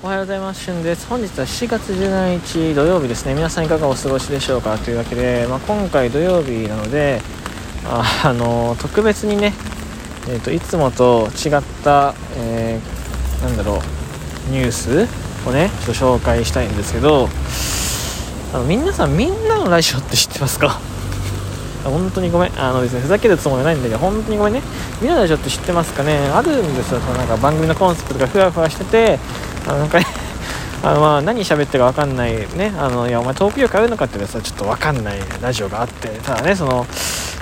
おはようございます。しゅんです。本日は7月17日土曜日ですね。皆さんいかがお過ごしでしょうか？というわけで、まあ、今回土曜日なので、あ、あの特別にね、えーと、いつもと違った、えー、なんだろう、ニュースをね、ちょっと紹介したいんですけど、あの皆さん、みんなのラジオって知ってますか？本当にごめん。あのですね、ふざけるつもりはないんだけど、本当にごめんね。みんなのラジオって知ってますかねあるんですよ。そのなんか番組のコンセプトがふわふわしてて、あのなんかね あのまあ何喋ってるか分かんないねあのいやお前トーク力あるのかってさちょっと分かんないラジオがあってただねその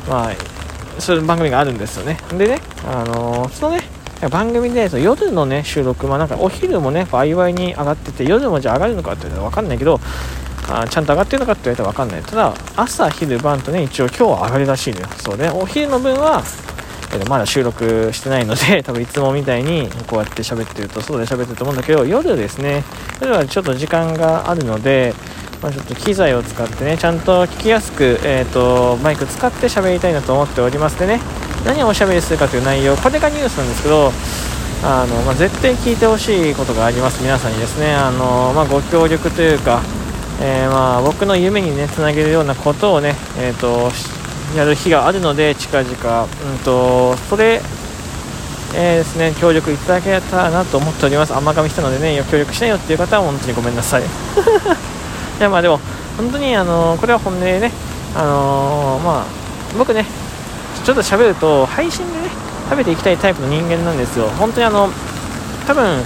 まあそういう番組があるんですよねでねあのそのね番組でその夜のね収録、まあ、なんかお昼もね、ワイワイに上がってて、夜もじゃあ上がるのかって言ったら分かんないけど、あちゃんと上がってるのかって言われたら分かんない。ただ、朝、昼、晩とね、一応今日は上がるらしいのよ。そうね、お昼の分は、けどまだ収録してないので 多分いつもみたいにこうやって喋ってると外で喋ってると思うんだけど夜ですね。夜はちょっと時間があるので、まあ、ちょっと機材を使ってねちゃんと聞きやすく、えーと、マイク使って喋りたいなと思っておりますでね。何をおしゃべりするかという内容これがニュースなんですけどあの、まあ、絶対聞いてほしいことがあります。皆さんにですね。あの、まあ、ご協力というか、えー、まあ僕の夢にねつなげるようなことをね、えーとやる日があるので近々、うんと、それ、えー、ですね協力いただけたらなと思っております。甘噛みしたのでね協力しないよっていう方は本当にごめんなさい。いやまあでも本当にあのこれは本音でねあのー、まあ僕ねちょっと喋ると配信でね食べていきたいタイプの人間なんですよ。本当にあの多分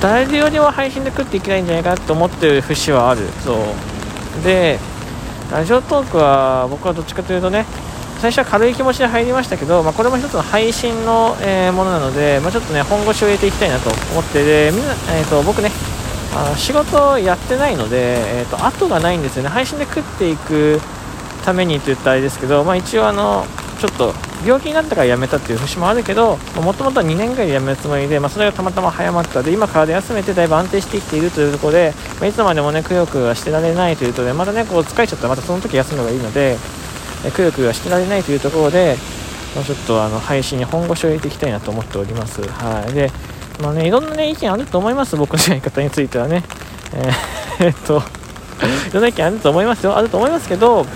誰よりも配信で食っていけないんじゃないかと思ってる節はある。そう。でラジオトークは僕はどっちかというとね最初は軽い気持ちで入りましたけど、まあ、これも一つの配信の、えー、ものなので、まあ、ちょっとね本腰を入れていきたいなと思ってでみんな、えーと、僕ねあの仕事やってないので、えーと、後がないんですよね。配信で食っていくためにと言ったらあれですけど、まあ、一応あのちょっと病気になったから辞めたっていう節もあるけどもともとは2年ぐらいで辞めるつもりで、まあ、それがたまたま早まった。で今体休めてだいぶ安定してきているというところで、まあ、いつまでもねくよくはしてられないというとでまたねこう疲れちゃったらまたその時休むのがいいので、くよくはしてられないというところで、まあ、ちょっとあの配信に本腰を入れていきたいなと思っております。はい。でまあねいろんなね意見あると思います。僕のやり方についてはね。えー、えっといろんな意見あると思いますよ。あると思いますけど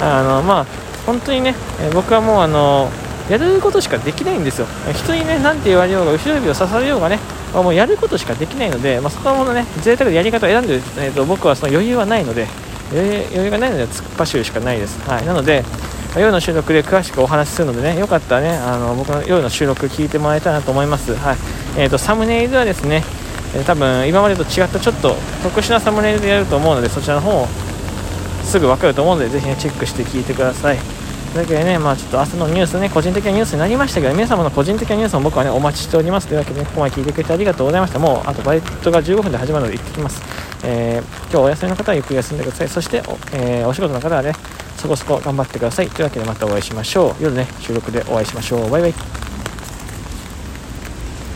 あのまあ本当にね、え僕はもうあのやることしかできないんですよ。人にね何て言われようが後ろ指を刺されようがねあもうやることしかできないので、まあ、そこはもうね贅沢でやり方を選んで、えーと、僕はその余裕はないので余裕がないので突っ走るしかないです、はい、なので、まあ、夜の収録で詳しくお話しするのでねよかったらねあの僕の夜の収録聞いてもらえたらなと思います、はい。えーと、サムネイルはですね、えー、多分今までと違ったちょっと特殊なサムネイルでやると思うのでそちらの方をすぐ分かると思うのでぜひねチェックして聞いてくださいというわけでね、まあちょっと明日のニュースね、個人的なニュースになりましたけど、皆様の個人的なニュースも僕はね、お待ちしております。というわけで、ね、ここまで聞いてくれてありがとうございました。もう、あとバイトが15分で始まるので行ってきます。えー、今日お休みの方はゆっくり休んでください。そしてお、えー、お仕事の方はね、そこそこ頑張ってください。というわけでまたお会いしましょう。夜ね、収録でお会いしましょう。バイバイ。